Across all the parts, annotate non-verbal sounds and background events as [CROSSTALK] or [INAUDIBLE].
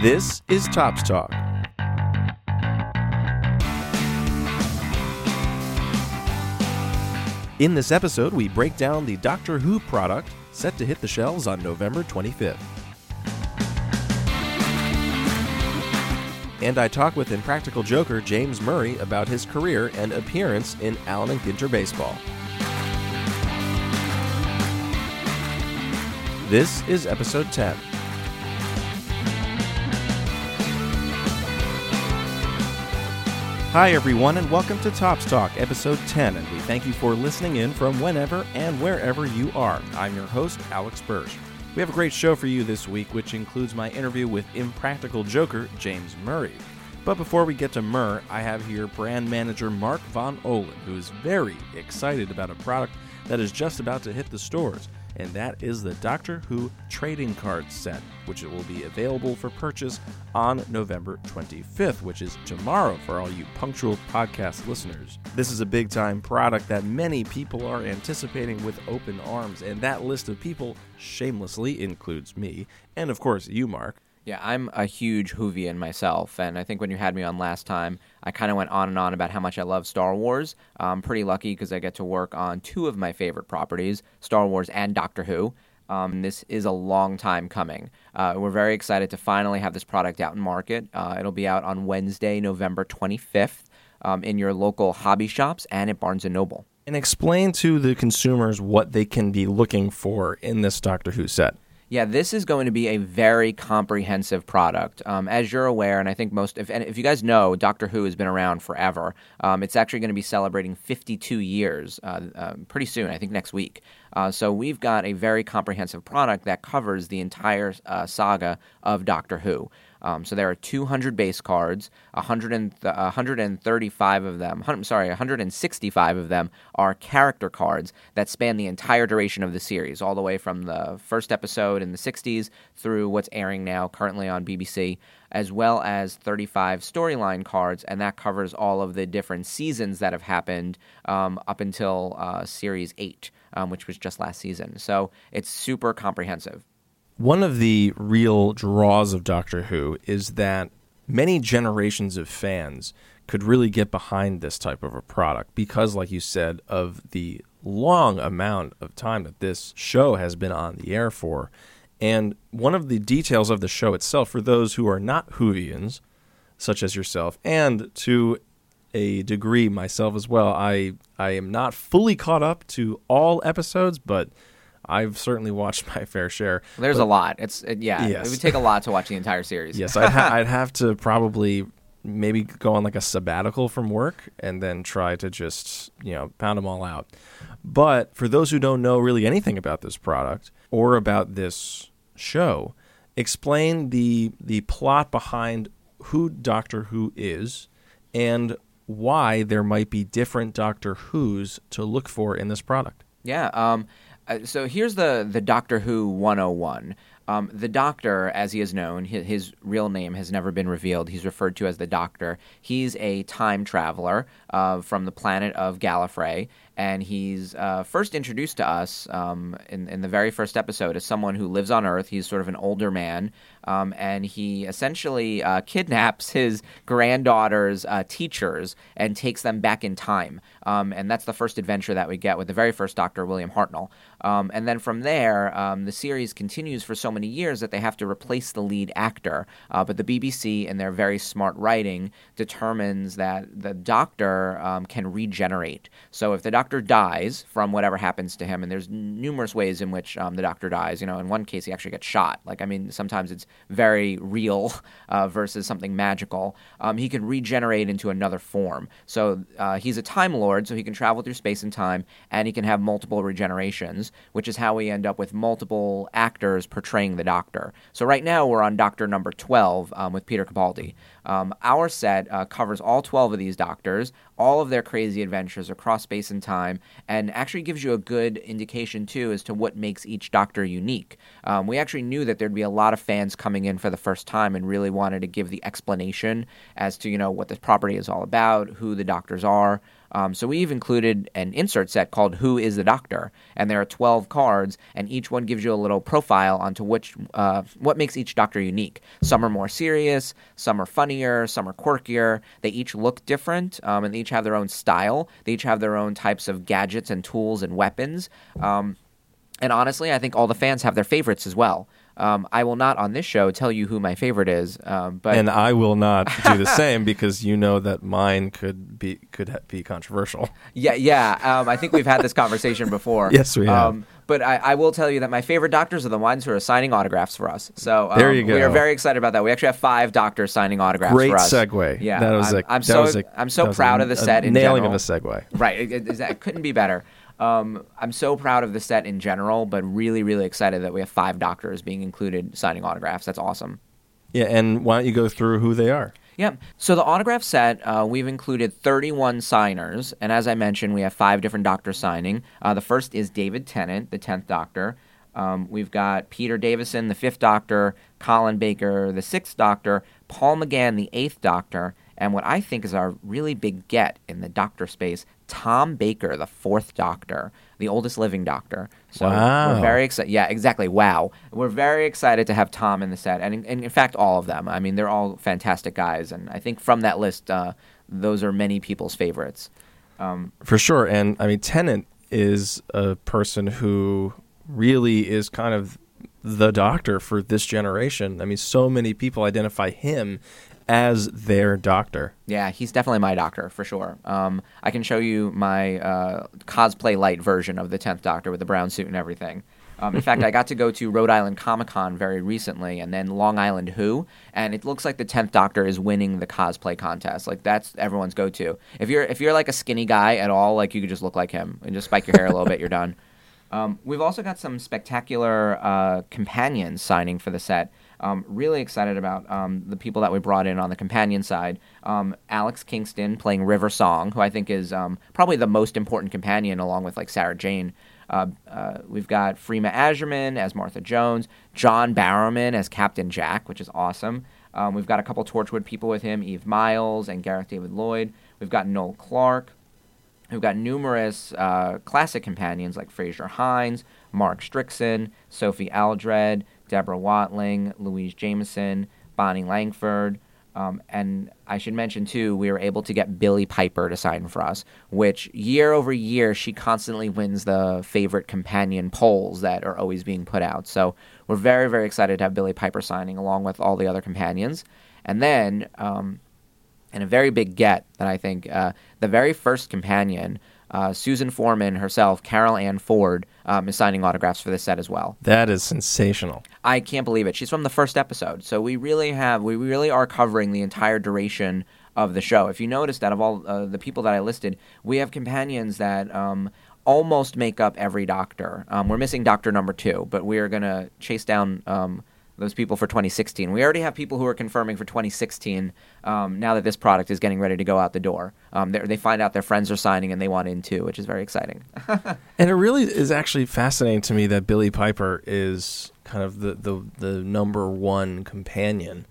This is Topps Talk. In this episode, we break down the Doctor Who product set to hit the shelves on November 25th. And I talk with Impractical Joker James Murray about his career and appearance in Allen and Ginter Baseball. This is episode 10. Hi, everyone, and welcome to Topps Talk, episode 10. And we thank you for listening in from whenever and wherever you are. I'm your host, Alex Birsh. We have a great show for you this week, which includes my interview with Impractical Joker, James Murray. But before we get to Murr, I have here brand manager Mark Von Ohlen, who is very excited about a product that is just about to hit the stores and that is the Doctor Who trading card set, which will be available for purchase on November 25th, which is tomorrow for all you punctual podcast listeners. This is a big time product that many people are anticipating with open arms, and that list of people shamelessly includes me, and of course, you, Mark. Yeah, I'm a huge Whovian myself, and I think when you had me on last time, I kind of went on and on about how much I love Star Wars. I'm pretty lucky because I get to work on two of my favorite properties, Star Wars and Doctor Who. Um, this is a long time coming. Uh, we're very excited to finally have this product out in market. Uh, it'll be out on Wednesday, November 25th, um, in your local hobby shops and at Barnes and Noble. And explain to the consumers what they can be looking for in this Doctor Who set. Yeah, this is going to be a very comprehensive product. Um, as you're aware, and I think most, if, if you guys know, Doctor Who has been around forever. Um, it's actually going to be celebrating 52 years uh, uh, pretty soon, I think next week. Uh, so we've got a very comprehensive product that covers the entire uh, saga of Doctor Who. Um, so there are 200 base cards, 100 and th- 135 of them, sorry, 165 of them are character cards that span the entire duration of the series, all the way from the first episode in the 60s through what's airing now currently on BBC, as well as 35 storyline cards, and that covers all of the different seasons that have happened um, up until uh, Series 8, um, which was just last season. So it's super comprehensive. One of the real draws of Doctor Who is that many generations of fans could really get behind this type of a product because, like you said, of the long amount of time that this show has been on the air for. And one of the details of the show itself, for those who are not Whovians, such as yourself, and to a degree myself as well, I I am not fully caught up to all episodes, but I've certainly watched [LAUGHS] my fair share. There's but, a lot. It's it, yeah. Yes. It would take a lot to watch the entire [LAUGHS] series. yes, I'd, ha- [LAUGHS] I'd have to probably maybe go on like a sabbatical from work and then try to just you know pound them all out. But for those who don't know really anything about this product or about this show, explain the the plot behind who Doctor Who is and why there might be different Doctor Who's to look for in this product. Yeah. Um, uh, so here's the the Doctor Who 101. Um, the Doctor, as he is known, his, his, real name has never been revealed. He's referred to as the Doctor. He's a time traveler uh, from the planet of Gallifrey, and he's uh, first introduced to us um, in, in the very first episode as someone who lives on Earth. He's sort of an older man um, and he essentially uh, kidnaps his granddaughter's uh, teachers and takes them back in time. Um, and that's the first adventure that we get with the very first Doctor, William Hartnell. Um, and then from there, um, the series continues for so many years that they have to replace the lead actor. Uh, but the BBC, in their very smart writing, determines that the Doctor um, can regenerate. So if the Doctor dies from whatever happens to him, and there's numerous ways in which um, the Doctor dies. You know, in one case he actually gets shot. Like I mean, sometimes it's very real [LAUGHS] uh, versus something magical. Um, he can regenerate into another form. So uh, he's a Time Lord, so he can travel through space and time, and he can have multiple regenerations, which is how we end up with multiple actors portraying the Doctor. So right now we're on Doctor number 12 um, with Peter Capaldi. Um, our set uh, covers all 12 of these Doctors, all of their crazy adventures across space and time, and actually gives you a good indication, too, as to what makes each Doctor unique. Um, we actually knew that there'd be a lot of fans coming in for the first time and really wanted to give the explanation as to, you know, what this property is all about, who the Doctors are. Um, so we've included an insert set called "Who is the Doctor," and there are twelve cards, and each one gives you a little profile onto which uh, what makes each Doctor unique. Some are more serious, some are funnier, some are quirkier. They each look different, um, and they each have their own style. They each have their own types of gadgets and tools and weapons. Um, and honestly, I think all the fans have their favorites as well. Um, I will not on this show tell you who my favorite is, um, but and I will not [LAUGHS] do the same because you know that mine could be could ha- be controversial. yeah, yeah. Um, I think we've had this conversation before. [LAUGHS] Yes, we have. Um, but I, I will tell you that my favorite doctors are the ones who are signing autographs for us. So um, There you go. We are very excited about that. We actually have five doctors signing autographs Great for us. segue. Yeah, that was I'm, a I'm that so was a- I'm so proud a- of the a set in nailing general. of a segue. Right, it, it, it couldn't be better. Um, I'm so proud of the set in general, but really, really excited that we have five doctors being included signing autographs. That's awesome. Yeah, and why don't you go through who they are? Yeah. So the autograph set, uh, we've included 31 signers, and as I mentioned, we have five different doctors signing. Uh, the first is David Tennant, the 10th Doctor. Um, we've got Peter Davison, the fifth Doctor, Colin Baker, the sixth Doctor, Paul McGann, the eighth Doctor, and what I think is our really big get in the Doctor space, Tom Baker, the fourth Doctor, the oldest living Doctor. So Wow. we're very excited. Yeah, exactly. Wow. We're very excited to have Tom in the set, and in, and in fact, all of them. I mean, they're all fantastic guys, and I think from that list, uh, those are many people's favorites. Um, For sure. And I mean, Tennant is a person who really is kind of the doctor for this generation. I mean, so many people identify him as their doctor. yeah, he's definitely my doctor for sure. Um, I can show you my uh, cosplay light version of the Tenth Doctor with the brown suit and everything. Um, in fact, I got to go to Rhode Island Comic Con very recently, and then Long Island Who, and it looks like the Tenth Doctor is winning the cosplay contest. Like that's everyone's go-to. If you're if you're like a skinny guy at all, like you could just look like him and just spike your hair a little bit, you're done. [LAUGHS] Um, we've also got some spectacular uh, companions signing for the set. Um, really excited about um, the people that we brought in on the companion side. Um, Alex Kingston playing River Song, who I think is um, probably the most important companion, along with like Sarah Jane. Uh, uh, we've got Freema Agyeman as Martha Jones, John Barrowman as Captain Jack, which is awesome. Um, we've got a couple Torchwood people with him, Eve Miles and Gareth David Lloyd. We've got Noel Clarke. We've got numerous uh, classic companions like Frazer Hines, Mark Strickson, Sophie Aldred, Deborah Watling, Louise Jameson, Bonnie Langford. Um, and I should mention, too, we were able to get Billie Piper to sign for us, which year over year, she constantly wins the favorite companion polls that are always being put out. So we're very, very excited to have Billie Piper signing along with all the other companions. And then um, and a very big get that I think uh, the very first companion, uh, Susan Foreman herself, Carol Ann Ford, um, is signing autographs for this set as well. That is sensational. I can't believe it. She's from the first episode, so we really have we really are covering the entire duration of the show. If you notice that of all uh, the people that I listed, we have companions that. Um, Almost make up every doctor. Um, we're missing doctor number two, but we are going to chase down um, those people for 2016. We already have people who are confirming for 2016 um, now that this product is getting ready to go out the door. Um, they find out their friends are signing and they want in too, which is very exciting. [LAUGHS] And it really is actually fascinating to me that Billie Piper is kind of the, the, the number one companion,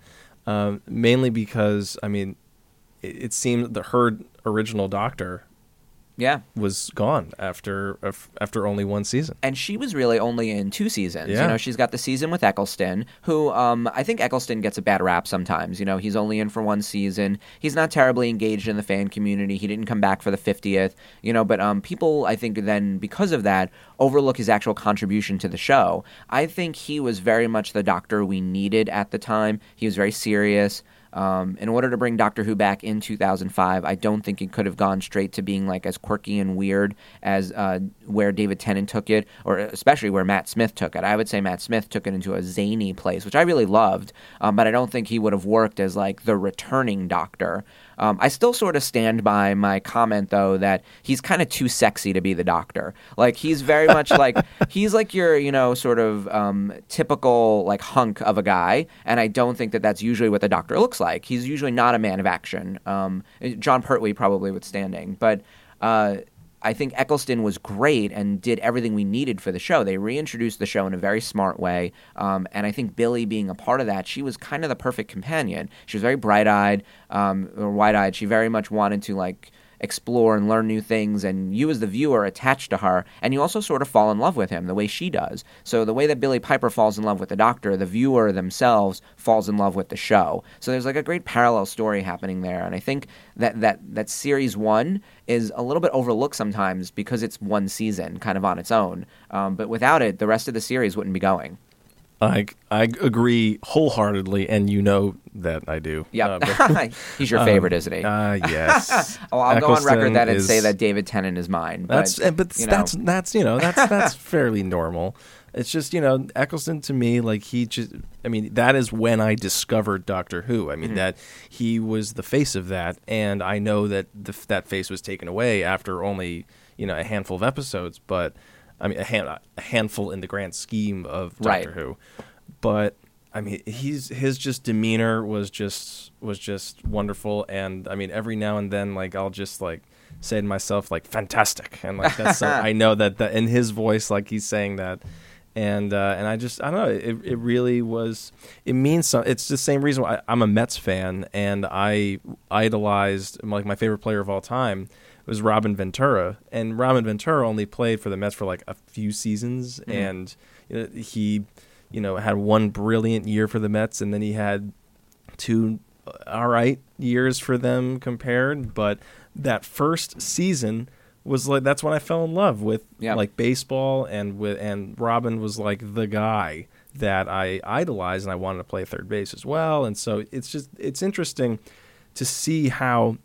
um, mainly because, I mean, it, it seemed that her original doctor yeah. was gone after after only one season. and she was really only in two seasons. Yeah. You know, she's got the season with Eccleston, who um, I think Eccleston gets a bad rap sometimes. You know, he's only in for one season. He's not terribly engaged in the fan community. He didn't come back for the 50th, you know, but um, people, I think, then because of that, overlook his actual contribution to the show. I think he was very much the doctor we needed at the time. He was very serious. Um, in order to bring Doctor Who back in 2005, I don't think it could have gone straight to being like as quirky and weird as uh, where David Tennant took it, or especially where Matt Smith took it. I would say Matt Smith took it into a zany place, which I really loved, um, but I don't think he would have worked as like the returning Doctor. Um, I still sort of stand by my comment though that he's kind of too sexy to be the Doctor. Like he's very [LAUGHS] much like he's like your you know sort of um, typical like hunk of a guy, and I don't think that that's usually what the Doctor looks like. He's usually not a man of action. Um, Jon Pertwee probably withstanding, but. Uh, I think Eccleston was great and did everything we needed for the show. They reintroduced the show in a very smart way, um, and I think Billie being a part of that, she was kind of the perfect companion. She was very bright-eyed um, or wide-eyed. She very much wanted to like explore and learn new things, and you as the viewer attach to her, and you also sort of fall in love with him the way she does. So the way that Billie Piper falls in love with the Doctor, the viewer themselves falls in love with the show. So there's like a great parallel story happening there, and I think that that that series one is a little bit overlooked sometimes because it's one season, kind of on its own. Um, but without it, the rest of the series wouldn't be going. I I agree wholeheartedly, and you know that I do. Yeah, Uh, [LAUGHS] he's your favorite, isn't he? uh, [LAUGHS] yes. [LAUGHS] Oh, I'll go on record Eccleston that and is- say that David Tennant is mine. That's but, eh, but you know. that's that's you know that's that's fairly normal. It's just you know Eccleston to me like he just I mean that is when I discovered Doctor Who. I Mm-hmm. mean that he was the face of that, and I know that the, that face was taken away after only you know a handful of episodes, but I mean a, hand, a handful in the grand scheme of Doctor Right. Who. But I mean he's his just demeanor was just was just wonderful, and I mean every now and then like I'll just like say to myself like fantastic. And like that's so, [LAUGHS] i know that that in his voice like he's saying that. And uh, and i just i don't know it, it really was it means some it's the same reason why I, i'm a mets fan. And i idolized like my favorite player of all time was robin ventura and robin ventura only played for the mets for like a few seasons and you know, he you know had one brilliant year for the mets and then he had two uh, all right years for them compared, but that first season was like that's when I fell in love with Yeah. like baseball and with and Robin was like the guy that I idolized and I wanted to play third base as well. And so it's just it's interesting to see how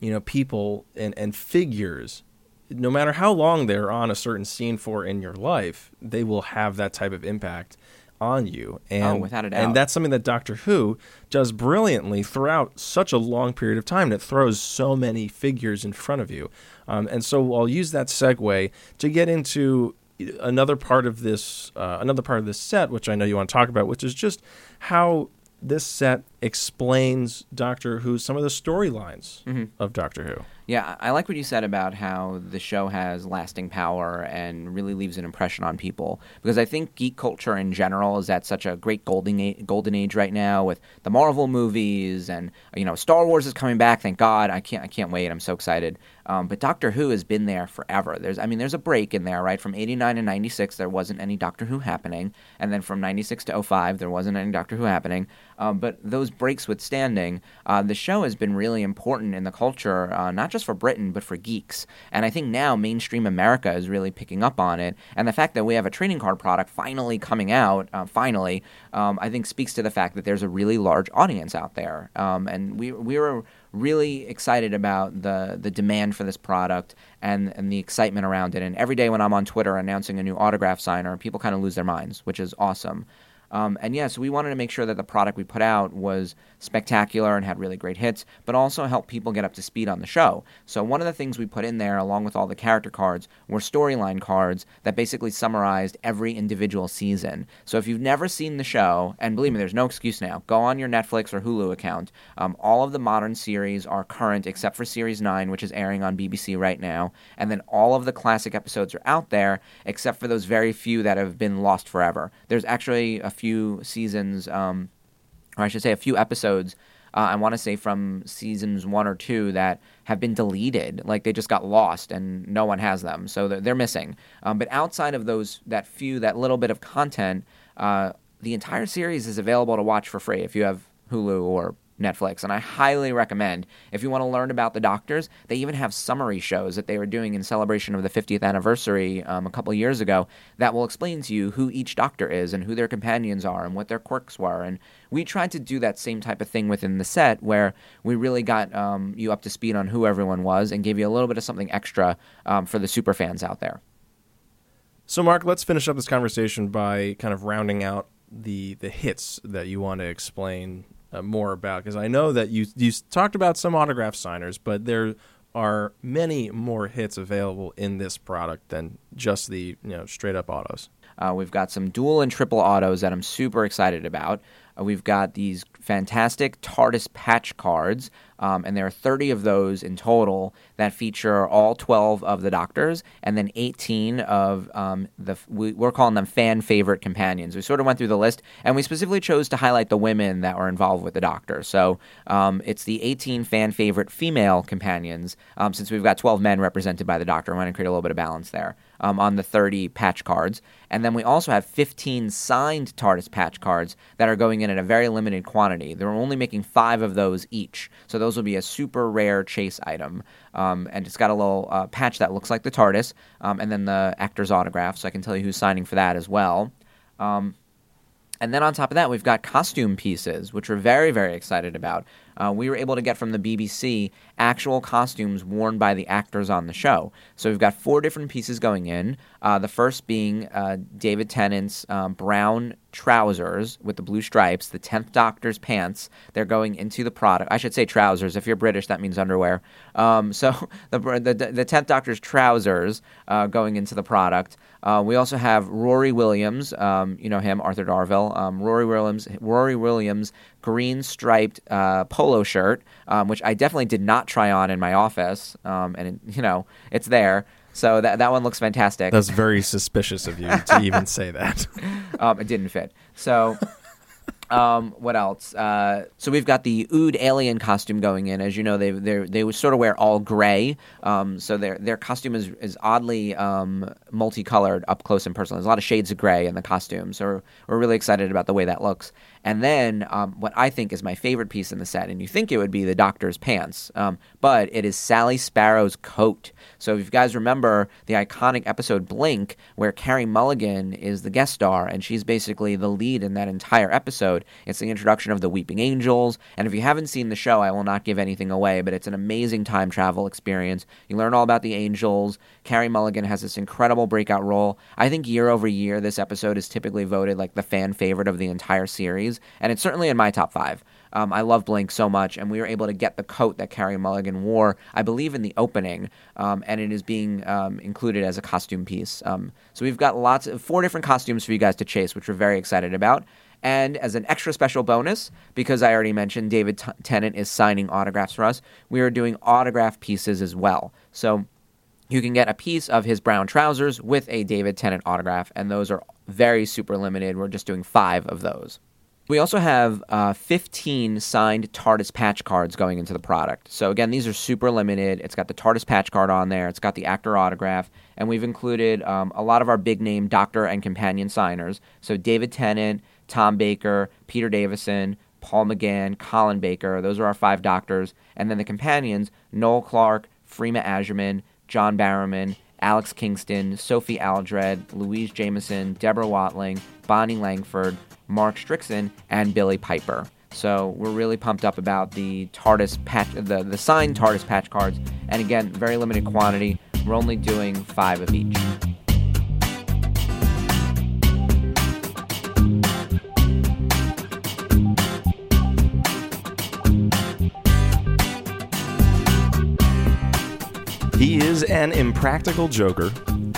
you know people and and figures no matter how long they're on a certain scene for in your life, they will have that type of impact on you. And Oh, without a doubt. and that's something that Doctor Who does brilliantly throughout such a long period of time. And it throws so many figures in front of you. Um, and so I'll use that segue to get into another part of this, uh, another part of this set, which I know you want to talk about, which is just how this set explains Doctor Who, some of the storylines Mm-hmm. of Doctor Who. Yeah, I like what you said about how the show has lasting power and really leaves an impression on people. Because I think geek culture in general is at such a great golden age, golden age right now with the Marvel movies and you know Star Wars is coming back. Thank God! I can't I can't wait. I'm so excited. Um, but Doctor Who has been there forever. There's I mean there's a break in there right from '89 to '96 there wasn't any Doctor Who happening, and then from '96 to 05 there wasn't any Doctor Who happening. Um, but those breaks withstanding, uh, the show has been really important in the culture, uh, not just for Britain, but for geeks. And I think now mainstream America is really picking up on it. And the fact that we have a trading card product finally coming out, uh, finally, um, I think speaks to the fact that there's a really large audience out there. Um, and we, we were really excited about the, the demand for this product and, and the excitement around it. And every day when I'm on Twitter announcing a new autograph signer, people kind of lose their minds, which is awesome. Um, and yes, we wanted to make sure that the product we put out was spectacular and had really great hits, but also help people get up to speed on the show. So one of the things we put in there, along with all the character cards, were storyline cards that basically summarized every individual season. So if you've never seen the show, and believe me, there's no excuse now, go on your Netflix or Hulu account. Um, all of the modern series are current, except for Series 9, which is airing on BBC right now. And then all of the classic episodes are out there, except for those very few that have been lost forever. There's actually a few seasons, um, or I should say, a few episodes. Uh, I want to say from seasons one or two that have been deleted, like they just got lost and no one has them, so they're, they're missing. Um, but outside of those, that few, that little bit of content, uh, the entire series is available to watch for free if you have Hulu or Netflix, and I highly recommend if you want to learn about the doctors. They even have summary shows that they were doing in celebration of the 50th anniversary um, a couple years ago that will explain to you who each doctor is and who their companions are and what their quirks were. And we tried to do that same type of thing within the set where we really got um, you up to speed on who everyone was and gave you a little bit of something extra um, for the super fans out there. So, Mark, let's finish up this conversation by kind of rounding out the the hits that you want to explain uh, more about, because I know that you you talked about some autograph signers, but there are many more hits available in this product than just the you know straight up autos. Uh, we've got some dual and triple autos that I'm super excited about. Uh, we've got these fantastic TARDIS patch cards, um, and there are 30 of those in total that feature all 12 of the Doctors, and then 18 of um, the we, we're calling them fan favorite companions. We sort of went through the list, and we specifically chose to highlight the women that were involved with the Doctor. So um, it's the 18 fan favorite female companions, um, since we've got 12 men represented by the Doctor. I want to create a little bit of balance there um, on the 30 patch cards. And then we also have 15 signed TARDIS patch cards that are going in at a very limited quantity. They're only making five of those each. So those will be a super rare chase item. Um, and it's got a little uh, patch that looks like the TARDIS, um, and then the actor's autograph. So I can tell you who's signing for that as well. Um, and then on top of that, we've got costume pieces, which we're very, very excited about. Uh, we were able to get from the BBC actual costumes worn by the actors on the show. So we've got four different pieces going in. Uh, the first being uh, David Tennant's um, brown trousers with the blue stripes, the 10th Doctor's pants. They're going into the product. I should say trousers. If you're British, that means underwear. Um, [LAUGHS] so the, the, the 10th Doctor's trousers uh, going into the product. Uh, we also have Rory Williams, um, you know him, Arthur Darvill. Um, Rory Williams, Rory Williams, green striped uh, polo shirt, um, which I definitely did not try on in my office, um, and it, you know it's there. So that that one looks fantastic. That's very suspicious of you to [LAUGHS] even say that. [LAUGHS] um, it didn't fit. So um, what else? Uh, so we've got the Ood alien costume going in. As you know, they they they sort of wear all gray. Um, so their their costume is is oddly um, multicolored up close and personal. There's a lot of shades of gray in the costume. So we're, we're really excited about the way that looks. And then um, what I think is my favorite piece in the set, and you think it would be the Doctor's pants, um, but it is Sally Sparrow's coat. So if you guys remember the iconic episode Blink, where Carey Mulligan is the guest star, and she's basically the lead in that entire episode. It's the introduction of the Weeping Angels. And if you haven't seen the show, I will not give anything away, but it's an amazing time travel experience. You learn all about the angels. Carey Mulligan has this incredible breakout role. I think year over year, this episode is typically voted like the fan favorite of the entire series, and it's certainly in my top five. Um, I love Blink so much, and we were able to get the coat that Carey Mulligan wore, I believe, in the opening, um, and it is being um, included as a costume piece. Um, so we've got lots of four different costumes for you guys to chase, which we're very excited about. And as an extra special bonus, because I already mentioned David T- Tennant is signing autographs for us, we are doing autograph pieces as well. So you can get a piece of his brown trousers with a David Tennant autograph, and those are very super limited. We're just doing five of those. We also have uh, 15 signed TARDIS patch cards going into the product. So, again, these are super limited. It's got the TARDIS patch card on there, it's got the actor autograph, and we've included um, a lot of our big name doctor and companion signers. So, David Tennant, Tom Baker, Peter Davison, Paul McGann, Colin Baker. Those are our five doctors. And then the companions Noel Clarke, Freema Agyeman, John Barrowman, Alex Kingston, Sophie Aldred, Louise Jameson, Deborah Watling, Bonnie Langford, Mark Strickson, and Billie Piper. So we're really pumped up about the TARDIS patch, the, the signed TARDIS patch cards. And again, very limited quantity. We're only doing five of each. He is an impractical joker,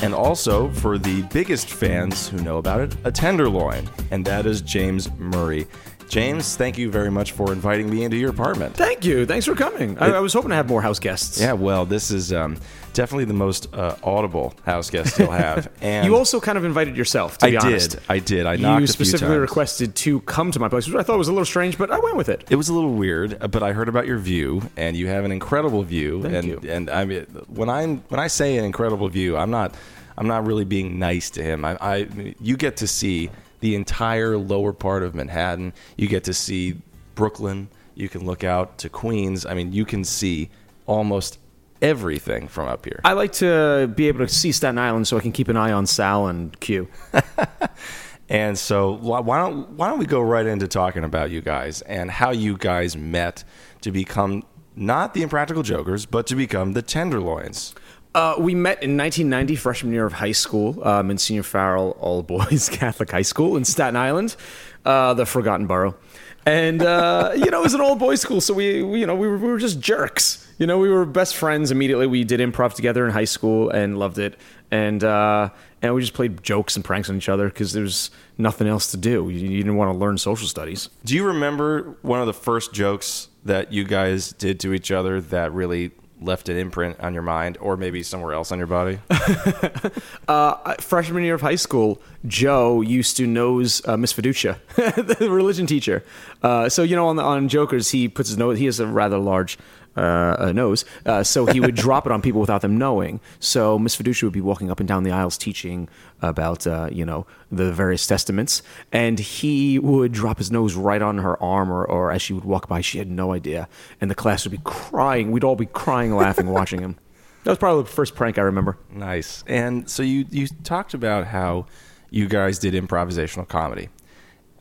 and also, for the biggest fans who know about it, a tenderloin, and that is James Murray. James, thank you very much for inviting me into your apartment. Thank you. Thanks for coming. I, I was hoping to have more house guests. Yeah, well, this is um, definitely the most uh, audible house guest you'll have. [LAUGHS] And You also kind of invited yourself, to I be honest. did. I did. I knocked You a few specifically requested to come to my place, which I thought was a little strange, but I went with it. It was a little weird, but I heard about your view, and you have an incredible view. Thank and you. and I mean, when I when I say an incredible view, I'm not I'm not really being nice to him. I, I you get to see the entire lower part of Manhattan. You get to see Brooklyn. You can look out to Queens. I mean, you can see almost everything from up here. I like to be able to see Staten Island so I can keep an eye on Sal and Q. [LAUGHS] [LAUGHS] And so why why don't why don't we go right into talking about you guys and how you guys met to become not the Impractical Jokers, but to become the Tenderloins. Uh, we met in 1990, freshman year of high school, um, in Monsignor Farrell All Boys [LAUGHS] Catholic High School in Staten Island, uh, the forgotten borough. And uh, you know, it was an all boys school, so we, we you know we were, we were just jerks. You know, we were best friends immediately. We did improv together in high school and loved it. And uh, and we just played jokes and pranks on each other because there's nothing else to do. You, you didn't want to learn social studies. Do you remember one of the first jokes that you guys did to each other that really left an imprint on your mind or maybe somewhere else on your body? [LAUGHS] uh, freshman year of high school, Joe used to nose uh, Miss Fiducia, [LAUGHS] the religion teacher. Uh, so you know, on the, on Jokers, he puts his nose. He has a rather large uh, nose, uh, so he would drop it on people without them knowing. So Miss Fiducia would be walking up and down the aisles teaching about uh, you know the various testaments, and he would drop his nose right on her arm, or, or as she would walk by, she had no idea, and the class would be crying. We'd all be crying, laughing, watching him. [LAUGHS] That was probably the first prank I remember. Nice. And so you you talked about how you guys did improvisational comedy.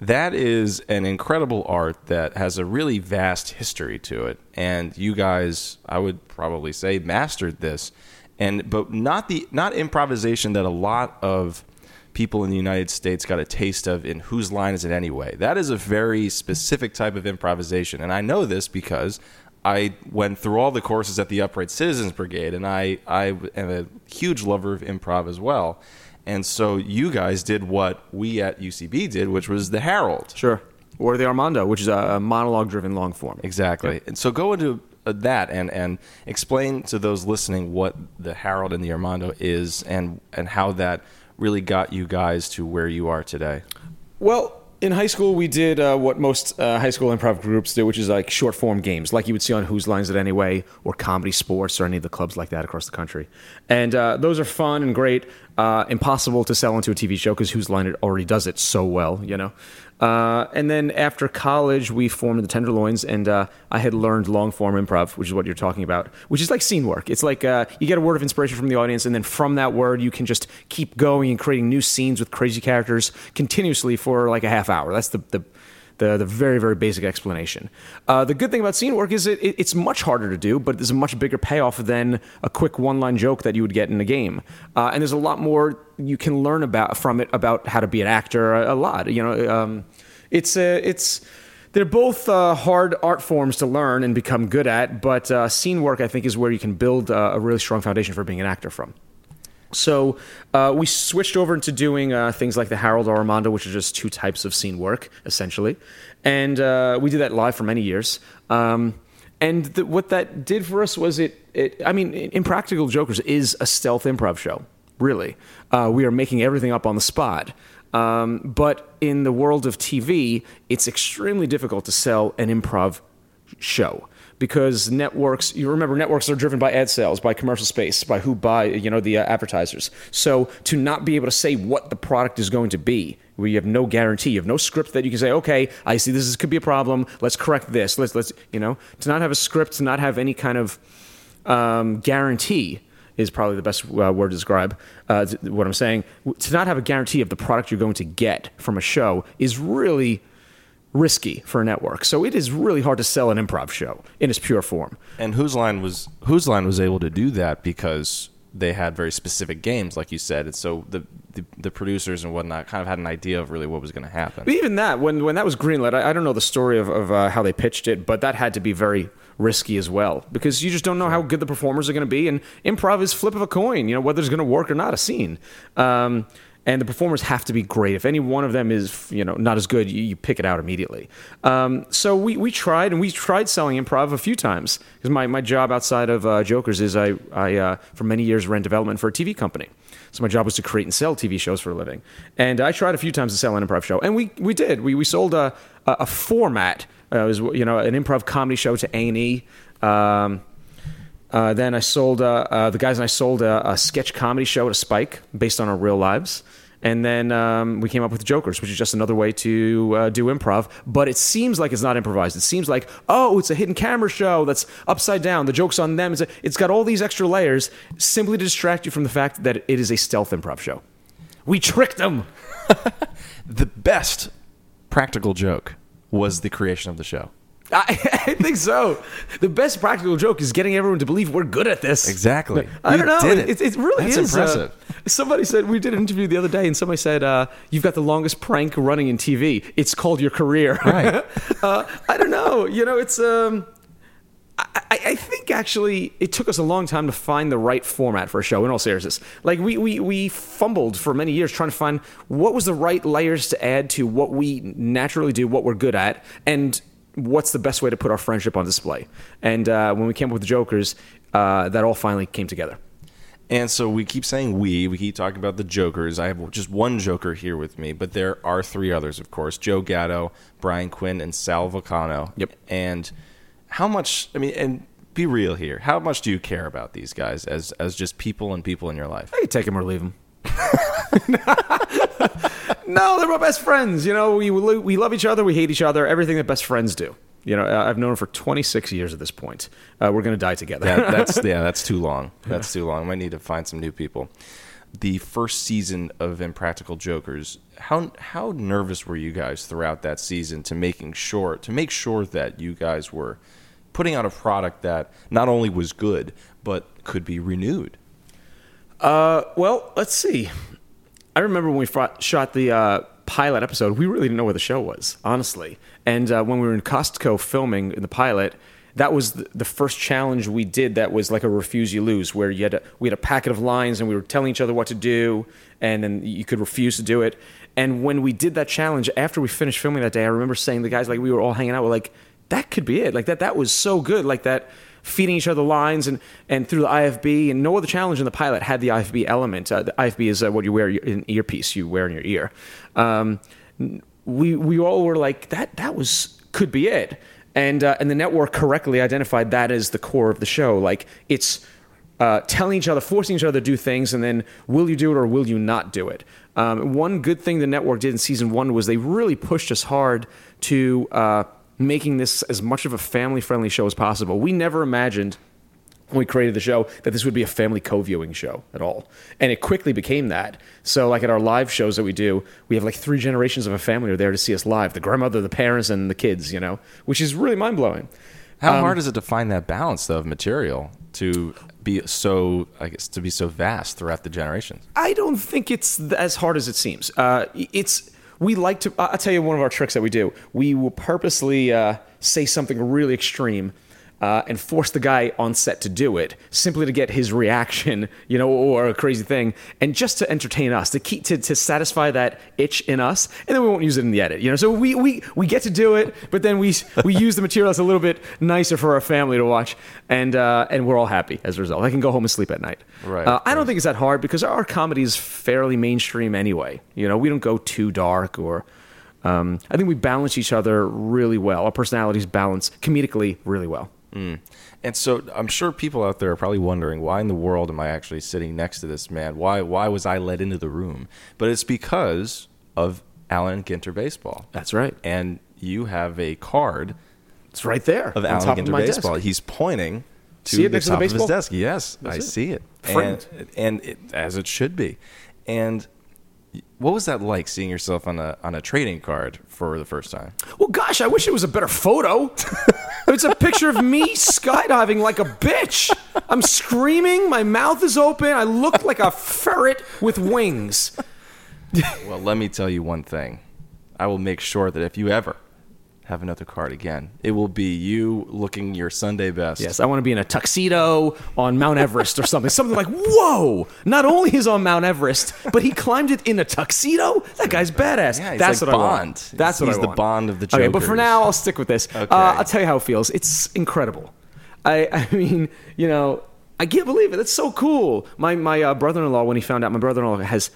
That is an incredible art that has a really vast history to it, and you guys, I would probably say, mastered this. And but not the not improvisation that a lot of people in the United States got a taste of in Whose Line Is It Anyway? That is a very specific type of improvisation. And I know this because I went through all the courses at the Upright Citizens Brigade, and I, I am a huge lover of improv as well. And so you guys did what we at UCB did, which was the Harold. Sure. Or the Armando, which is a monologue driven long form. Exactly. And so go into uh, that and, and explain to those listening what the Harold and the Armando is and, and how that really got you guys to where you are today. Well, in high school, we did uh, what most uh, high school improv groups do, which is like short form games, like you would see on Whose Lines It Anyway or Comedy Sports or any of the clubs like that across the country. And uh, those are fun and great. Uh, impossible to sell into a TV show because Whose Line It already does it so well, you know. Uh, and then after college, we formed the Tenderloins, and uh, I had learned long form improv, which is what you're talking about, which is like scene work. It's like uh, you get a word of inspiration from the audience, and then from that word, you can just keep going and creating new scenes with crazy characters continuously for like a half hour. That's the, the the, the very, very basic explanation. Uh, the good thing about scene work is it, it, it's much harder to do, but there's a much bigger payoff than a quick one line joke that you would get in a game. Uh, and there's a lot more you can learn about from it about how to be an actor, a, a lot. You know, um, it's, uh, it's, they're both uh, hard art forms to learn and become good at, but uh, scene work, I think, is where you can build uh, a really strong foundation for being an actor from. So uh, we switched over into doing uh, things like the Harold Armando, which are just two types of scene work, essentially. And uh, we did that live for many years. Um, and what that did for us was it, it, I mean, Impractical Jokers is a stealth improv show, really. Uh, we are making everything up on the spot. Um, but in the world of TV, it's extremely difficult to sell an improv show because networks you remember networks are driven by ad sales by commercial space by who buy you know the uh, advertisers. So to not be able to say what the product is going to be where you have no guarantee. You have no script that you can say okay i see this is, could be a problem. Let's correct this. Let's let's you know? To not have a script to not have any kind of um, guarantee is probably the best uh, word to describe uh, what i'm saying. To not have a guarantee of the product you're going to get from a show is really risky for a network. So it is really hard to sell an improv show in its pure form. And Whose Line was Whose Line was able to do that because they had very specific games, like you said, and so the the, the producers and whatnot kind of had an idea of really what was going to happen. But even that, when when that was greenlit, I, I don't know the story of, of uh, how they pitched it, but that had to be very risky as well because you just don't know how good the performers are going to be, and improv is flip of a coin, you know whether it's going to work or not a scene. Um, and the performers have to be great. If any one of them is, you know, not as good, you, you pick it out immediately. Um, so we, we tried, and we tried selling improv a few times because my, my job outside of uh, Jokers is I, I uh, for many years ran development for a TV company. So my job was to create and sell TV shows for a living. And I tried a few times to sell an improv show, and we, we did. We, we sold a, a, format. Uh, it was you know an improv comedy show to A and E. Um, uh, then I sold uh, uh, the guys and I sold a, a, sketch comedy show to Spike based on our real lives. And then um, we came up with Jokers, which is just another way to uh, do improv. But it seems like it's not improvised. It seems like, oh, it's a hidden camera show that's upside down. The joke's on them. It's, a, it's got all these extra layers simply to distract you from the fact that it is a stealth improv show. We tricked them. [LAUGHS] the best practical joke was the creation of the show. I, [LAUGHS] I think so. The best practical joke is getting everyone to believe we're good at this. Exactly. I You don't know. did it. It, it really That's is uh, impressive. somebody said we did an interview the other day, and somebody said uh, you've got the longest prank running in TV. It's called your career. [LAUGHS] Right. uh, I don't know. You know, it's. Um, I, I I think actually it took us a long time to find the right format for a show. In all seriousness, like we we we fumbled for many years trying to find what was the right layers to add to what we naturally do, what we're good at, and what's the best way to put our friendship on display. And uh, when we came up with the Jokers, uh, that all finally came together. And so we keep saying we, we keep talking about the Jokers. I have just one Joker here with me, but there are three others, of course Joe Gatto, Brian Quinn, and Sal Vulcano. Yep. And how much, I mean, and be real here, how much do you care about these guys as, as just people and people in your life? I could take them or leave him. [LAUGHS] no, they're my best friends. You know, we we love each other, we hate each other, everything that best friends do. You know, I've known him for 26 years at this point. Uh, we're going to die together. That, that's [LAUGHS] yeah, that's too long. That's too long. I might need to find some new people. The first season of Impractical Jokers, how how nervous were you guys throughout that season to making sure to make sure that you guys were putting out a product that not only was good but could be renewed? Uh, well, let's see. I remember when we fought, shot the uh, pilot episode, we really didn't know where the show was, honestly. And uh, when we were in Costco filming in the pilot, that was the, first challenge we did that was like a refuse you lose, where you had a, we had a packet of lines and we were telling each other what to do, and then you could refuse to do it. And when we did that challenge, after we finished filming that day, I remember saying the guys like we were all hanging out, we're like, that could be it. Like that, that was so good. Like that feeding each other lines and, and through the IFB. And no other challenge in the pilot had the IFB element. Uh, the IFB is uh, what you wear in earpiece, you wear in your ear. Um, we we all were like that. That was could be it. And uh, and the network correctly identified that as the core of the show. Like it's. Uh, telling each other, forcing each other to do things, and then will you do it or will you not do it? Um, one good thing the network did in season one was they really pushed us hard to uh, making this as much of a family friendly show as possible. We never imagined when we created the show that this would be a family co-viewing show at all and it quickly became that so like at our live shows that we do we have like three generations of a family are there to see us live the grandmother the parents and the kids you know which is really mind-blowing How hard is it to find that balance though of material to be so I guess to be so vast throughout the generations? I don't think it's as hard as it seems. Uh, it's we like to. I'll tell you one of our tricks that we do. We will purposely uh, say something really extreme. Uh, and force the guy on set to do it simply to get his reaction, [LAUGHS] you know, or a crazy thing, and just to entertain us, to keep to, to satisfy that itch in us, and then we won't use it in the edit, you know. So we we, we get to do it, but then we we [LAUGHS] use the material that's a little bit nicer for our family to watch, and uh, and we're all happy as a result. I can go home and sleep at night. Right, Uh, I don't think it's that hard because our comedy is fairly mainstream anyway. You know, we don't go too dark or. Um, I think we balance each other really well. Our personalities balance comedically really well. Mm. And so I'm sure people out there are probably wondering why in the world am I actually sitting next to this man? Why why was I led into the room? But it's because of Allen Ginter baseball. That's right. And you have a card It's right there of Allen top of Ginter baseball. desk. He's pointing to See it the next to the top of his baseball? desk. Yes, I it. see it. Framed. And, and it, as it should be. And what was that like seeing yourself on a on a trading card for the first time? Well, gosh, I wish it was a better photo. [LAUGHS] it's a picture of me skydiving like a bitch. I'm screaming. My mouth is open. I look like a ferret with wings. Well, let me tell you one thing. I will make sure that if you ever have another card again, it will be you looking your Sunday best. Yes, I want to be in a tuxedo on Mount Everest or something. Something like, whoa! Not only is on Mount Everest, but he climbed it in a tuxedo. That guy's badass. Yeah, he's That's like what I Bond. want. That's what He's I the. Bond of the Okay, but for now, I'll stick with this. Okay. Uh, I'll tell you how it feels. It's incredible. I, I mean, you know, I can't believe it. That's so cool. My my uh, brother-in-law, when he found out, my brother-in-law has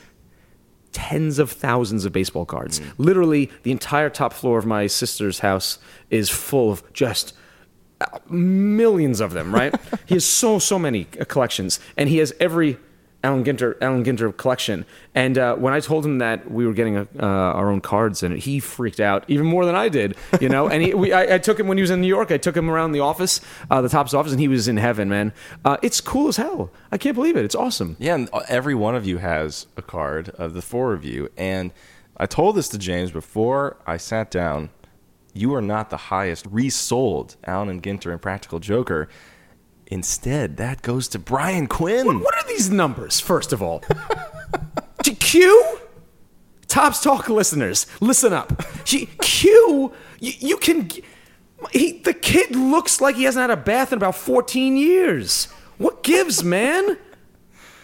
tens of thousands of baseball cards. Literally, the entire top floor of my sister's house is full of just uh, millions of them. Right? [LAUGHS] he has so so many collections, and he has every Allen Ginter Allen Ginter collection. And uh, when I told him that we were getting a, uh, our own cards, and he freaked out even more than I did. You know, and he, we, I, I took him when he was in New York. I took him around the office, uh, the Topps office, and he was in heaven, man. Uh, it's cool as hell. I can't believe it. It's awesome. Yeah, and every one of you has a card of the four of you. And I told this to James before I sat down you are not the highest resold Allen and Ginter Impractical Joker. Instead, that goes to Brian Quinn. What are these numbers, first of all? [LAUGHS] to Q? Topps Talk listeners, listen up. He, Q, you, you can. He, the kid looks like he hasn't had a bath in about 14 years. What gives, man?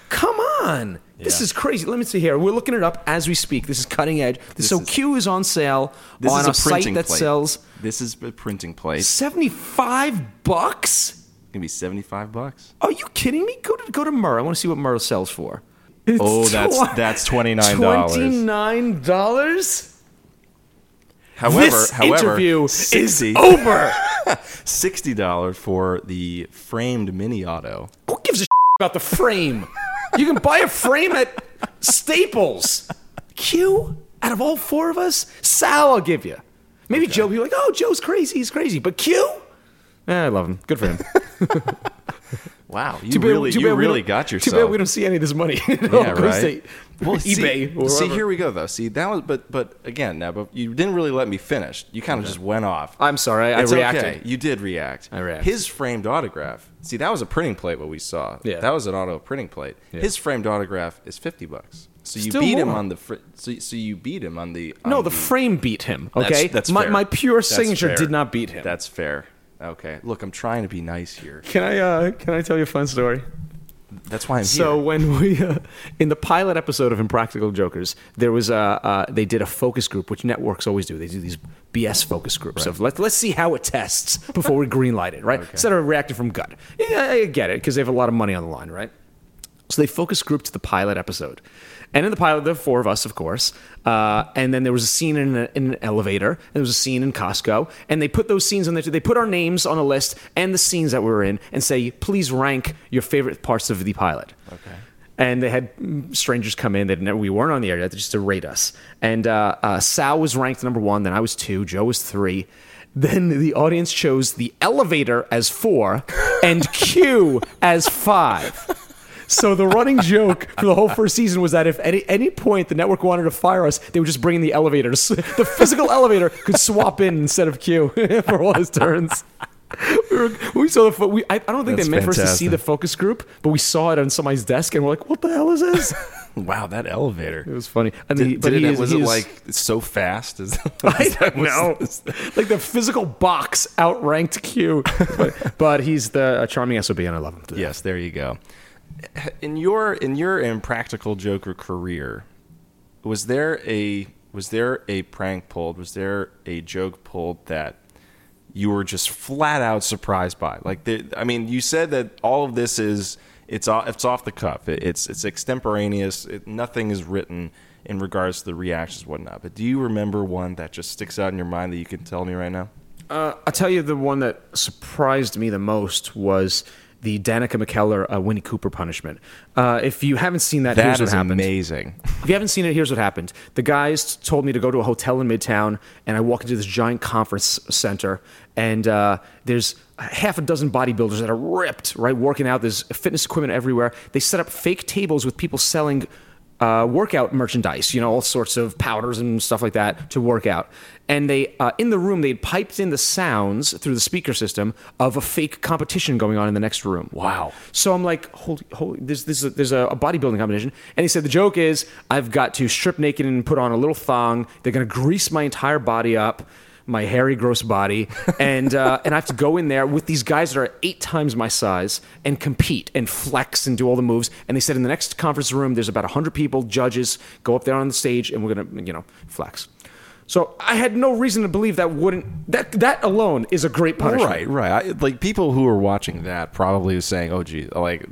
Come on. This is crazy. Let me see here. We're looking it up as we speak. This is cutting edge. so is- Q is on sale This on is a, a site that plate. sells This is a printing. It's 75 bucks. Gonna be seventy-five bucks. Are you kidding me? Go to go to Murr. I want to see what Murr sells for. It's Oh, that's tw- that's $29. Twenty-nine dollars. However, this however, interview 60, is [LAUGHS] over. sixty dollars for the framed mini auto. Who gives a about the frame? You can buy a frame at Staples. Q, out of all four of us, Sal, I'll give you. Maybe Joe, be like, oh, Joe's crazy. He's crazy. But Q, eh, I love him. Good for him. [LAUGHS] Wow, you bad- really, too you we really don't- got Too yourself. bad we don't see any of this money. [LAUGHS] It all yeah, goes right. to Well, [LAUGHS] see- eBay or See, wherever. here we go though. See, that was, but, but again, now, but you didn't really let me finish. You kind of just went off. I'm sorry. I It's reacted. okay. You did react. I reacted. His framed autograph. See, that was a printing plate. What we saw. Yeah. That was an auto printing plate. Yeah. His framed autograph is fifty bucks. So you Still beat him more. on the. Fr- so, so you beat him on the. No, on the frame beat him. Okay, That's, that's my, fair. my pure That's signature fair. did not beat him. That's fair. Okay. Look, I'm trying to be nice here. Can I uh, can I tell you a fun story? That's why I'm here. So here. when we uh, in the pilot episode of Impractical Jokers, there was uh, uh, they did a focus group, which networks always do. They do these BS focus groups of let's let's see how it tests before we greenlight it, right? Instead of reacting from gut. Yeah, I get it because they have a lot of money on the line, right? So they focus grouped the pilot episode. And in the pilot, there were four of us, of course. Uh, and then there was a scene in, a, in an elevator, and there was a scene in Costco. And they put those scenes on there. They put our names on a list and the scenes that we were in and say, please rank your favorite parts of the pilot. Okay. And they had strangers come in. They never, we weren't on the air yet, just to rate us. And uh, uh, Sal was ranked number one. Then I was two. Joe was three. Then the audience chose the elevator as four and Q as five. So the running joke for the whole first season was that if any, any point the network wanted to fire us, they would just bring in the elevator. [LAUGHS] The physical elevator could swap in instead of Q [LAUGHS] for all his turns. We, were, we saw the. fo- We, I, I don't think That's they meant for us to see the focus group, but we saw it on somebody's desk, and we're like, "What the hell is this?" [LAUGHS] Wow, that elevator. It was funny. And Did, but did it, is- was it is- like so fast? Is, I don't know. like the physical box outranked Q, but, but he's the a charming sob, and I love him. Yes, there you go. In your in your impractical Joker career, was there a was there a prank pulled? Was there a joke pulled that you were just flat out surprised by? Like, the, I mean, you said that all of this is it's off, it's off the cuff. It, it's it's extemporaneous. It, nothing is written in regards to the reactions, whatnot. But do you remember one that just sticks out in your mind that you can tell me right now? Uh, I'll tell you the one that surprised me the most was the Danica McKellar uh, Winnie Cooper punishment. Uh, if you haven't seen that, here's That what is happened. amazing. If you haven't seen it, here's what happened. The guys told me to go to a hotel in Midtown, and I walk into this giant conference center, and uh, there's half a dozen bodybuilders that are ripped, right, working out. There's fitness equipment everywhere. They set up fake tables with people selling uh, workout merchandise, you know, all sorts of powders and stuff like that to work out. And they, uh, in the room, they had piped in the sounds through the speaker system of a fake competition going on in the next room. Wow. So I'm like, holy, holy, there's, there's, a, there's a, a bodybuilding competition. And he said, the joke is I've got to strip naked and put on a little thong. They're going to grease my entire body up, my hairy, gross body. And, uh, and I have to go in there with these guys that are eight times my size and compete and flex and do all the moves. And they said in the next conference room, there's about 100 people, judges, go up there on the stage, and we're going to, you know, flex. So I had no reason to believe that wouldn't, that, that alone is a great punishment. Right, right. I, like people who are watching that probably was saying, "Oh, gee, like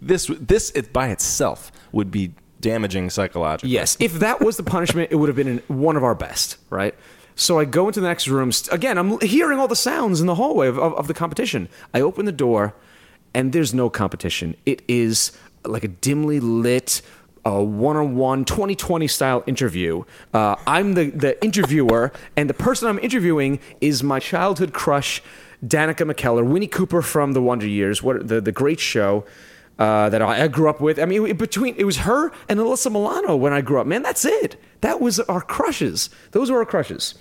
this, this it by itself would be damaging psychologically." Yes, if that was the punishment, it would have been one of our best, right? So I go into the next room. Again, I'm hearing all the sounds in the hallway of, of, of the competition. I open the door, and there's no competition. It is like a dimly lit, uh, one-on-one 2020 style interview. Uh, I'm the, the interviewer, and the person I'm interviewing is my childhood crush, Danica McKellar, Winnie Cooper from The Wonder Years, what the, the great show uh, that I I grew up with. I mean, it- between it was her and Alyssa Milano when I grew up. Man, that's it. That was our crushes. Those were our crushes.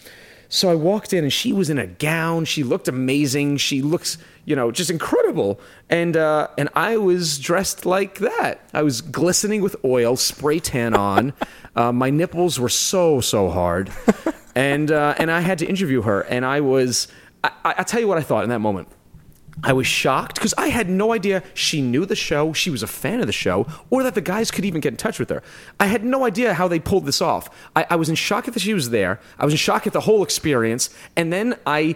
So I walked in and she was in a gown. She looked amazing. She looks, you know, just incredible. And uh, and I was dressed like that. I was glistening with oil, spray tan on. [LAUGHS] uh, my nipples were so so hard, [LAUGHS] and uh, and I had to interview her. And I was, I, I, I'll tell you what I thought in that moment. I was shocked because I had no idea she knew the show, she was a fan of the show, or that the guys could even get in touch with her. I had no idea how they pulled this off. I, I was in shock that she was there. I was in shock at the whole experience. And then I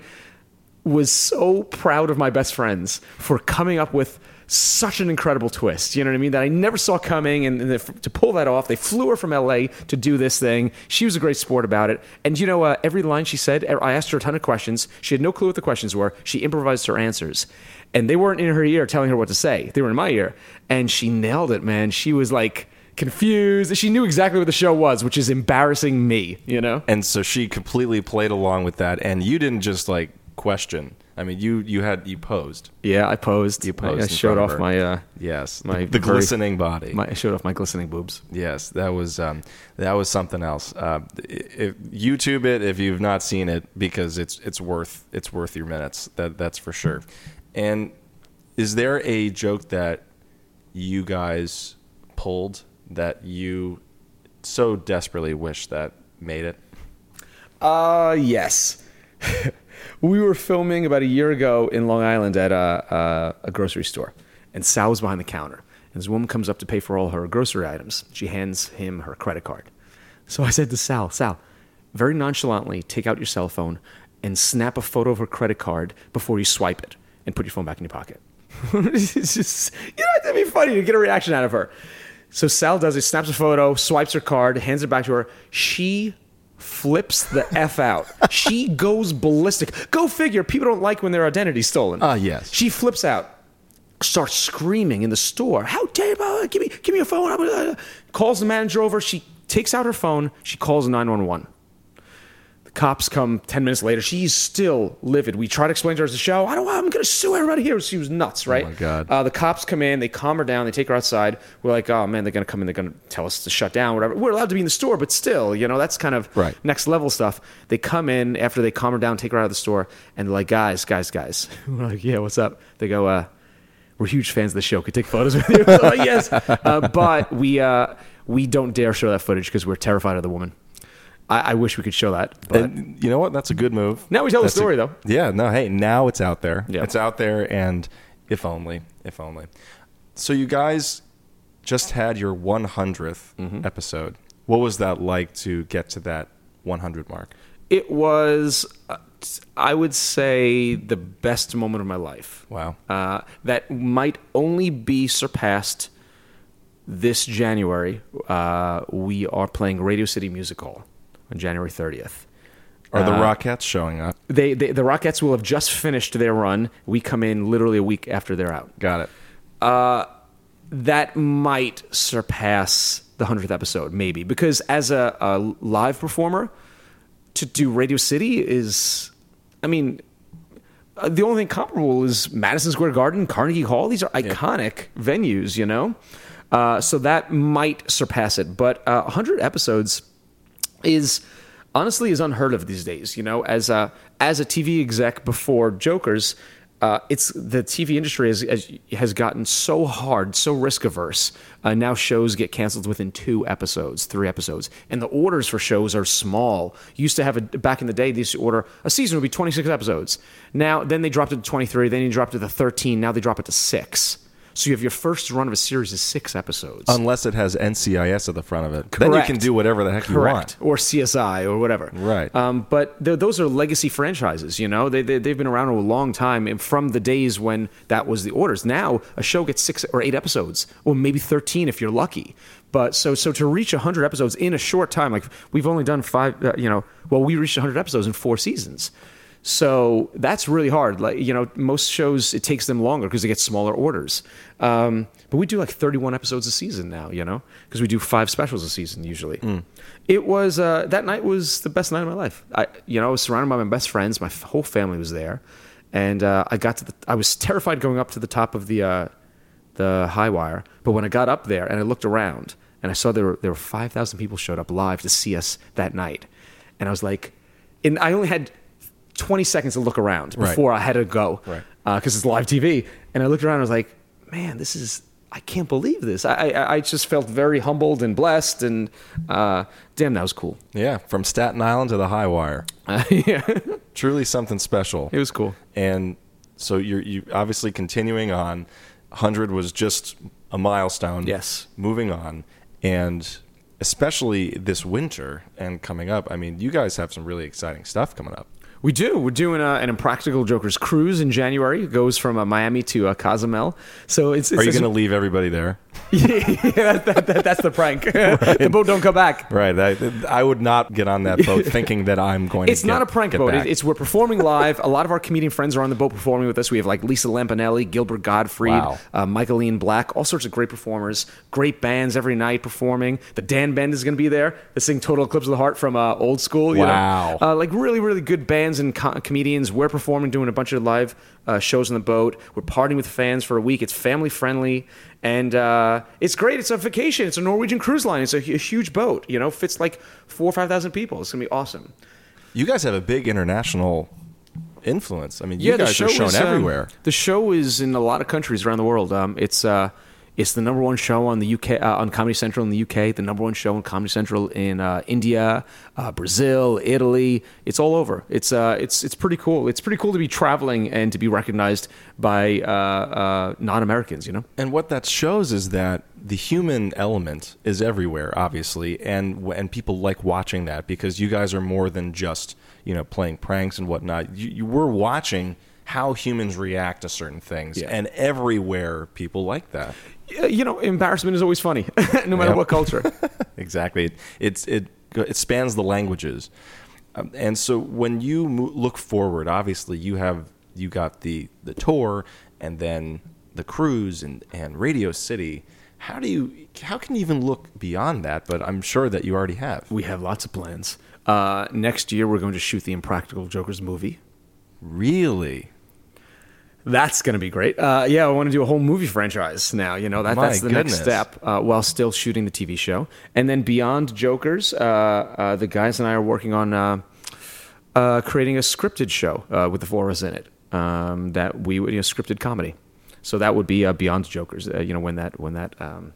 was so proud of my best friends for coming up with such an incredible twist. You know what I mean? That I never saw coming, and, and the, to pull that off, they flew her from LA to do this thing. She was a great sport about it. And you know, uh, every line she said, I asked her a ton of questions. She had no clue what the questions were. She improvised her answers, and they weren't in her ear telling her what to say. They were in my ear, and she nailed it, man. She was like confused. She knew exactly what the show was, which is embarrassing me. You know? And so she completely played along with that, and you didn't just like question. I mean, you you had you posed. Yeah, I posed. You posed I, I showed front of off her. my. Uh, Yes, My the, the very- glistening body. my I showed off my glistening boobs. Yes, that was um, that was something else. Uh, if, YouTube it if you've not seen it because it's it's worth it's worth your minutes. That that's for sure. And is there a joke that you guys pulled that you so desperately wish that made it? Uh, yes. [LAUGHS] we were filming about a year ago in Long Island at a, a, a grocery store, and Sal was behind the counter. And this woman comes up to pay for all her grocery items. She hands him her credit card. So I said to Sal, Sal, very nonchalantly take out your cell phone and snap a photo of her credit card before you swipe it and put your phone back in your pocket. [LAUGHS] it's just, you know, that'd be funny to get a reaction out of her. So Sal does it, snaps a photo, swipes her card, hands it back to her. She flips the F out. She [LAUGHS] goes ballistic. Go figure, people don't like when their identity's stolen. Ah, yes. She flips out, starts screaming in the store. How dare you? uh, Give me, give me your phone. Uh, Calls the manager over. She takes out her phone. She calls 911. Cops come 10 minutes later. She's still livid. We try to explain to her as a show. I don't I'm going to sue everybody here. She was nuts, right? my God. Uh, the cops come in. They calm her down. They take her outside. We're like, oh, man, they're going to come in. They're going to tell us to shut down, whatever. We're allowed to be in the store, but still, you know, that's kind of Right. next level stuff. They come in after they calm her down, take her out of the store, and they're like, guys, guys, guys. [LAUGHS] We're like, yeah, what's up? They go, uh, we're huge fans of the show. Could take photos with you. [LAUGHS] Like, yes, uh, but we uh, we don't dare show that footage because we're terrified of the woman. I, I wish we could show that, but And you know what? That's a good move. Now we tell the That's a- story, though. Yeah. No. Hey, now it's out there. Yeah. It's out there, and if only, if only. So you guys just had your 100th Mm-hmm. episode. What was that like to get to that 100 mark? it was, uh, I would say, the best moment of my life. Wow. Uh, that might only be surpassed this January. Uh, we are playing Radio City Music Hall on January 30th. Are the Uh, Rockettes showing up? They, they the Rockettes will have just finished their run. We come in literally a week after they're out. Got it. Uh, That might surpass the hundredth episode, maybe because as a, a live performer, to do Radio City is, I mean, uh, the only thing comparable is Madison Square Garden, Carnegie Hall. These are iconic venues, you know. Uh, so that might surpass it, but uh, 100 episodes is honestly is unheard of these days. You know, as a as a TV exec before Jokers, uh, it's the TV industry has has, gotten so hard, so risk averse. Uh, now shows get canceled within two episodes, three episodes, and the orders for shows are small. Used to have a back in the day, they used to order a season would be twenty six episodes. Now then they dropped it to twenty three, then you dropped it to thirteen. Now they drop it to six. So you have your first run of a series is six episodes. Unless it has NCIS at the front of it, then you can do whatever the heck you want. or CSI or whatever. Right. Um, but th- those are legacy franchises. You know, they, they they've been around a long time and from the days when that was the orders. Now a show gets six or eight episodes, or maybe thirteen if you're lucky. But so so to reach hundred episodes in a short time, like we've only done five. Uh, you know, well we reached hundred episodes in four seasons. So that's really hard. Like you know, most shows it takes them longer because they get smaller orders. Um, but we do like 31 episodes a season now. You know, because we do five specials a season usually. It was uh, that night was the best night of my life. I you know I was surrounded by my best friends. My f- whole family was there, and uh, I got to the. I was terrified going up to the top of the uh, the high wire. But when I got up there and I looked around and I saw there were there were 5,000 people showed up live to see us that night, and I was like and I only had 20 seconds to look around Right. before I had to go Right. because it's live TV. And I looked around and I was like, man, this is, I can't believe this. I, I, I just felt very humbled and blessed. And uh, damn, that was cool. Yeah, from Staten Island to the High Wire. Uh, [LAUGHS] yeah, Truly something special. it was cool. And so you're you obviously continuing on. 100 was just a milestone. Yes. Moving on. And especially this winter and coming up, I mean, you guys have some really exciting stuff coming up. We do. We're doing uh, an Impractical Jokers cruise in January. It goes from uh, Miami to uh, Cozumel. So it's, it's Are you going to leave everybody there? [LAUGHS] yeah, that, that, that's the prank. [LAUGHS] the boat don't come back. Right. I, I would not get on that boat [LAUGHS] thinking that I'm going to It's to not get- a prank boat. It- It's we're performing live. A lot of our comedian friends are on the boat performing with us. We have like Lisa Lampanelli, Gilbert Gottfried, Wow. uh, Michael Ian Black, all sorts of great performers, great bands every night performing. The Dan Band is going to be there. They sing Total Eclipse of the Heart from uh, old school. You Wow. know? Uh, like really, really good bands and co- comedians. We're performing, doing a bunch of live uh, shows on the boat. We're partying with fans for a week. It's family friendly. And uh, it's great. It's a vacation. It's a Norwegian cruise line. It's a, a huge boat. You know, fits like four or five thousand people. It's gonna be awesome. you guys have a big international influence. I mean, you guys are shown is, um, everywhere. the show is in a lot of countries around the world. Um, it's uh, it's the number one show on the UK uh, on Comedy Central in the UK. The number one show on Comedy Central in uh, India, uh, Brazil, Italy. It's all over. It's uh, it's it's pretty cool. It's pretty cool to be traveling and to be recognized by uh, uh, non Americans. You know. And what that shows is that the human element is everywhere, obviously, and and people like watching that because you guys are more than just you know playing pranks and whatnot. You, you were watching how humans react to certain things, Yeah. and everywhere people like that. You know, embarrassment is always funny, [LAUGHS] no matter Yep. what culture. [LAUGHS] exactly. It, it's it it spans the languages, um, and so when you mo- look forward, obviously you have you got the the tour and then the cruise and and Radio City. How do you how can you even look beyond that? But I'm sure that you already have. we have lots of plans. Uh, next year, we're going to shoot the Impractical Jokers movie. Really? That's going to be great. Uh, yeah, I want to do a whole movie franchise now. You know, that, that's the goodness. next step uh, while still shooting the TV show. And then beyond Jokers, uh, uh, the guys and I are working on uh, uh, creating a scripted show uh, with the four of us in it. Um, that we would, you know, scripted comedy. So that would be uh, beyond Jokers. Uh, you know, when that when that. Um,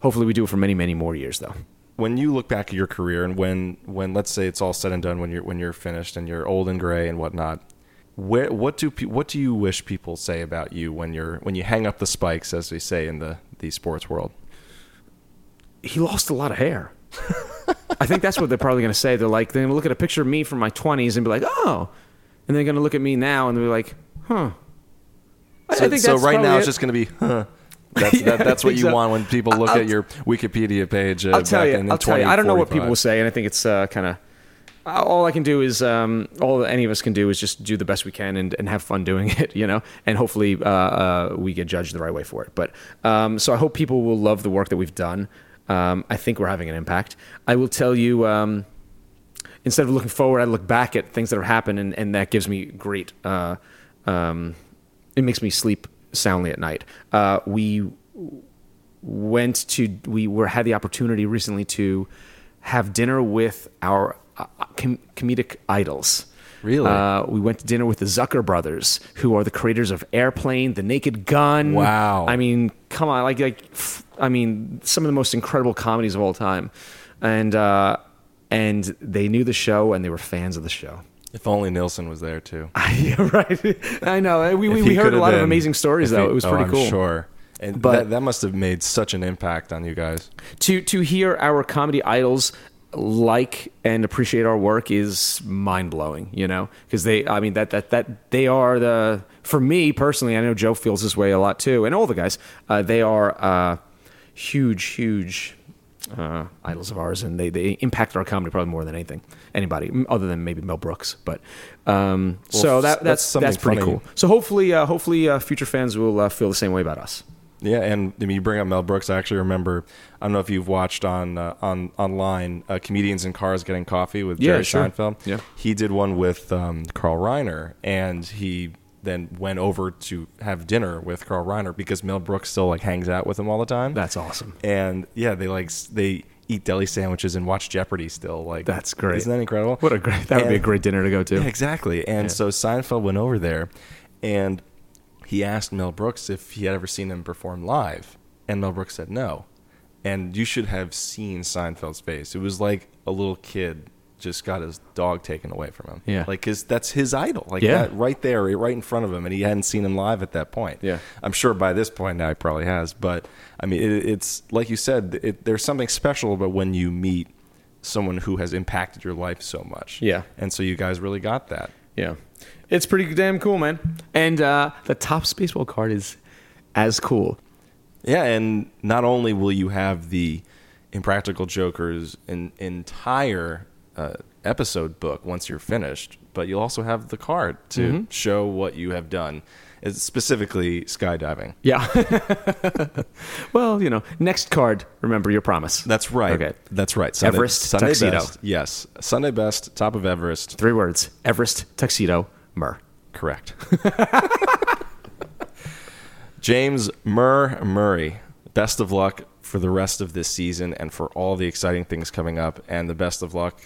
hopefully, we do it for many many more years though. When you look back at your career and when when let's say it's all said and done when you're when you're finished and you're old and gray and whatnot, where what do what do you wish people say about you when you're when you hang up the spikes as they say in the the sports world? he lost a lot of hair. I think that's what they're probably going to say. They're like, they're going to look at a picture of me from my 20s and be like, oh. And they're going to look at me now and they're like, huh. I- So, I think so right now probably it's just going to be, huh. [LAUGHS] That's, Yeah, that, that's what you so. want when people look I'll- at your Wikipedia page. Uh, I'll tell back you. I'll tell you. I don't know what people will say, and I think it's uh, kind of all I can do is um, all any of us can do is just do the best we can and, and have fun doing [LAUGHS] it, you know. And hopefully uh, uh, we get judged the right way for it. But um, so I hope people will love the work that we've done. Um, I think we're having an impact. I will tell you. Um, instead of looking forward, I look back at things that have happened, and, and that gives me great. Uh, um, it makes me sleep soundly at night. Uh, we went to we were had the opportunity recently to have dinner with our com- comedic idols. Really? Uh, we went to dinner with the Zucker brothers, who are the creators of Airplane, The Naked Gun. Wow. I mean, come on, like like f- I mean, some of the most incredible comedies of all time, and uh, and they knew the show and they were fans of the show. If only Nielsen was there too. [LAUGHS] Yeah, right. I know. We, we, we he heard a lot of amazing stories, though. he- it was oh, pretty I'm cool. Sure. And But- that, that must have made such an impact on you guys. to to hear our comedy idols like and appreciate our work is mind blowing. You know, because they, I mean, that that that they are the for me personally. I know Joe feels this way a lot too, and all the guys. Uh, they are uh, huge, huge. Uh, idols of ours, and they, they impact our comedy probably more than anything, anybody other than maybe Mel Brooks. But um, Well, so that that's that's something that's pretty funny. cool. So hopefully, uh, hopefully, uh, future fans will uh, feel the same way about us. Yeah, and I mean, you bring up Mel Brooks. I actually remember. I don't know if you've watched on uh, on online uh, comedians in cars getting coffee with Yeah, Jerry sure. Seinfeld. Yeah. he did one with um, Carl Reiner, and he then went over to have dinner with Carl Reiner because Mel Brooks still like hangs out with him all the time. That's awesome. and yeah, they like they eat deli sandwiches and watch Jeopardy still. Like That's great. Isn't that incredible? What a great that would be a great dinner to go to. Yeah, exactly. And Yeah. so Seinfeld went over there, and he asked Mel Brooks if he had ever seen him perform live, and Mel Brooks said no. And you should have seen Seinfeld's face. It was like a little kid just got his dog taken away from him. Yeah. like his that's his idol. Like Yeah. that right there, right in front of him, and he hadn't seen him live at that point. Yeah. I'm sure by this point now he probably has. But I mean, it, it's like you said, it, there's something special about when you meet someone who has impacted your life so much. Yeah. and so you guys really got that. Yeah. It's pretty damn cool, man. And uh, the Topps baseball card is as cool. Yeah, and not only will you have the Impractical Joker's in, entire uh, episode book once you're finished, but you'll also have the card to Mm-hmm. show what you have done, specifically skydiving. Yeah. [LAUGHS] well, you know, next card, remember your promise. That's right. Okay. That's right. Everest tuxedo. Best. Yes. Sunday best, top of Everest. Three words Everest, tuxedo, Murr. Correct. [LAUGHS] James Murr Murray, best of luck for the rest of this season and for all the exciting things coming up, and the best of luck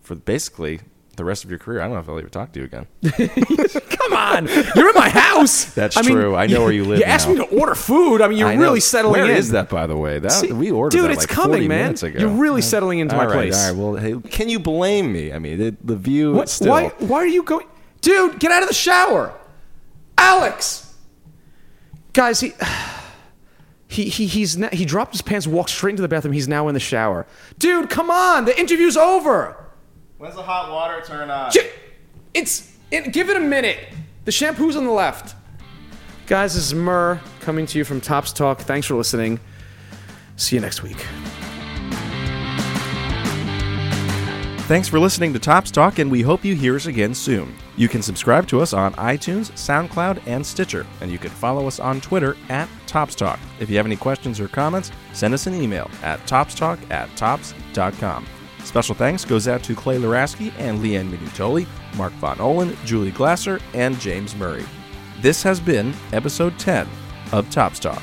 for basically the rest of your career. I don't know if I'll ever talk to you again. [LAUGHS] Come on. You're in my house. That's I mean, true. I know where you live You asked me to order food. I mean, you're I really settling Where in. is that, by the way? That See, we ordered Dude, that it's like coming, 40 man. You're really settling into All my right, place. All right. Well, hey, can you blame me? I mean, it, the view. What? Still, Why? Why are you going? Dude, get out of the shower, Alex. Guys, he [SIGHS] he he he's he dropped his pants, walked straight into the bathroom. He's now in the shower. Dude, come on, the interview's over. When's the hot water turn on? J- It's it, give it a minute. The shampoo's on the left. Guys, this is Murr coming to you from Topps Talk. Thanks for listening. See you next week. Thanks for listening to Topps Talk, and we hope you hear us again soon. You can subscribe to us on iTunes, SoundCloud, and Stitcher, and you can follow us on Twitter at Topps Talk. If you have any questions or comments, send us an email at toppstalk at topps.com. Special thanks goes out to Clay Laraski and Leanne Minutoli, Mark Von Ohlen, Julie Glasser, and James Murray. This has been episode 10 of Topps Talk.